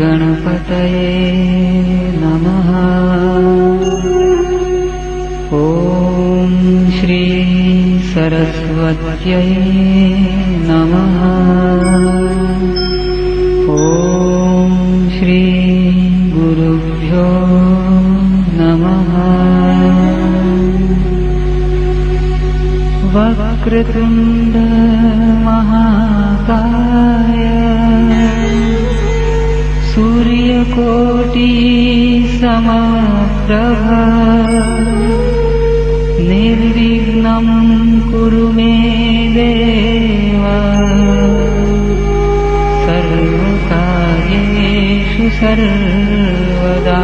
गणपतये नमः। ॐ श्री सरस्वत्यये नमः। ॐ श्री गुरुभ्यो नमः। वृत्तुं द सूर्यकोटि समप्रभा निर्विघ्नं कुरु मे देव। सर्वकार्येषु सर्वदा।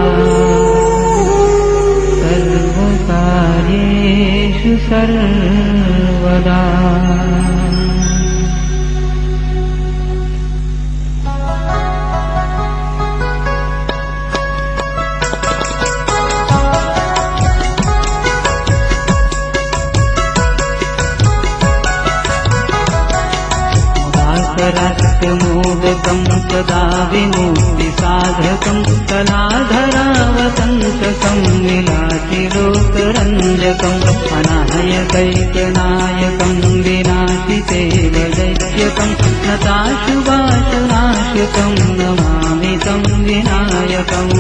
सर्वकार्येषु सर्वदा मोदकं सदा विमुक्तिसाधकं कलाधरावतन्तकं विलासिलोकरञ्जकम् अनायकैकनायकं विनाशितेव दैत्यकं नताशुभाशनाशकं नमामि तं विनायकम्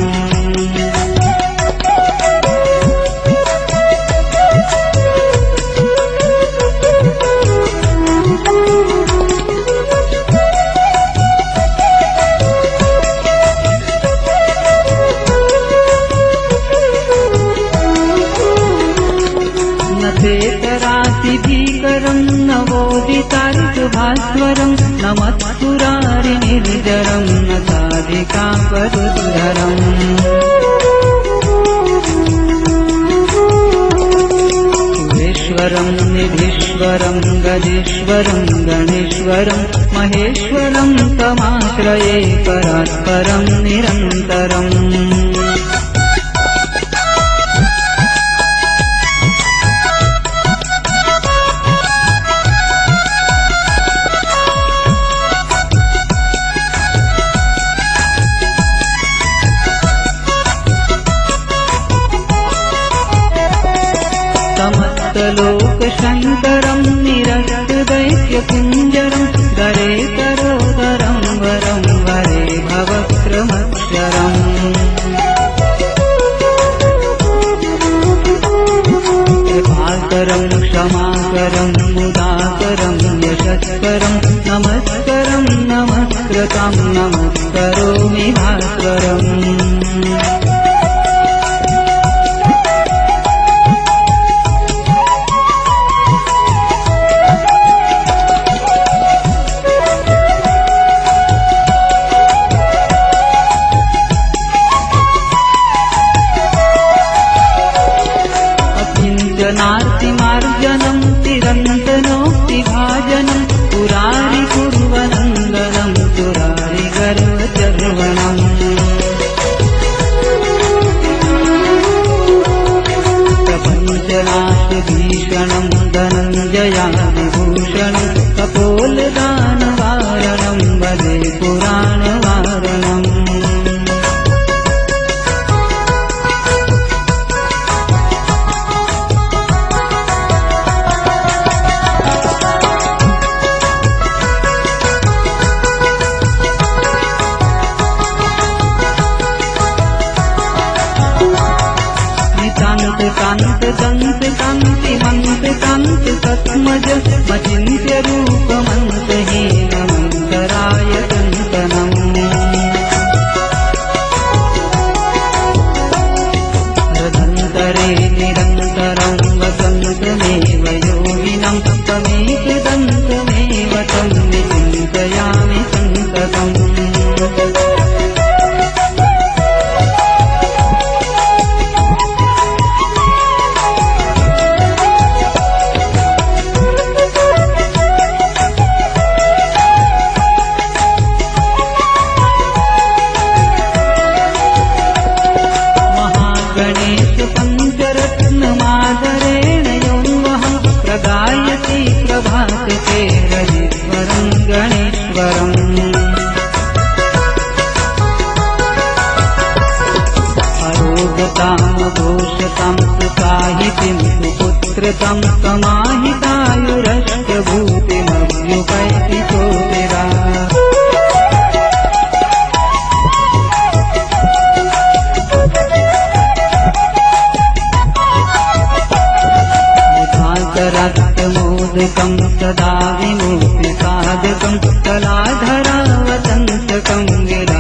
नमत्पुरारिनिर्जरं न साधिकापरुद्धरम् सुरेश्वरं निधीश्वरं गजेश्वरं गणेश्वरं महेश्वरं तमाश्रये परात्परं निरन्तरम् समस्तलोकशङ्करं निरस्तदैत्यकुञ्जरं गरे नार्तिमार्जनं तिरन्तनोक्तिभाजनं पुरारि कुर्वनन्दनं पुरारि गर्वचर्वणम् कान्त कान्त कान्ति मन्त कान्त तत्मज मचिन्त्य रूपमन्त रामघोषतं सुसाहितिं सुपुत्रतं समाहितायुरष्टभूतिमव्युपैतिरा रक्तमोदकं सदा विमूर्तिसाधकं कलाधरावतन्तकं विरा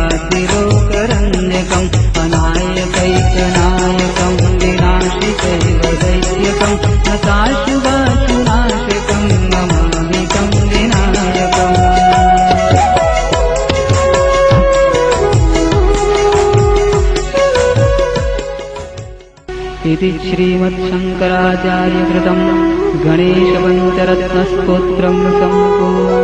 इति श्रीमत्शङ्कराचार्यकृतं गणेशपञ्चरत्नस्तोत्रं सम्पूर्णम्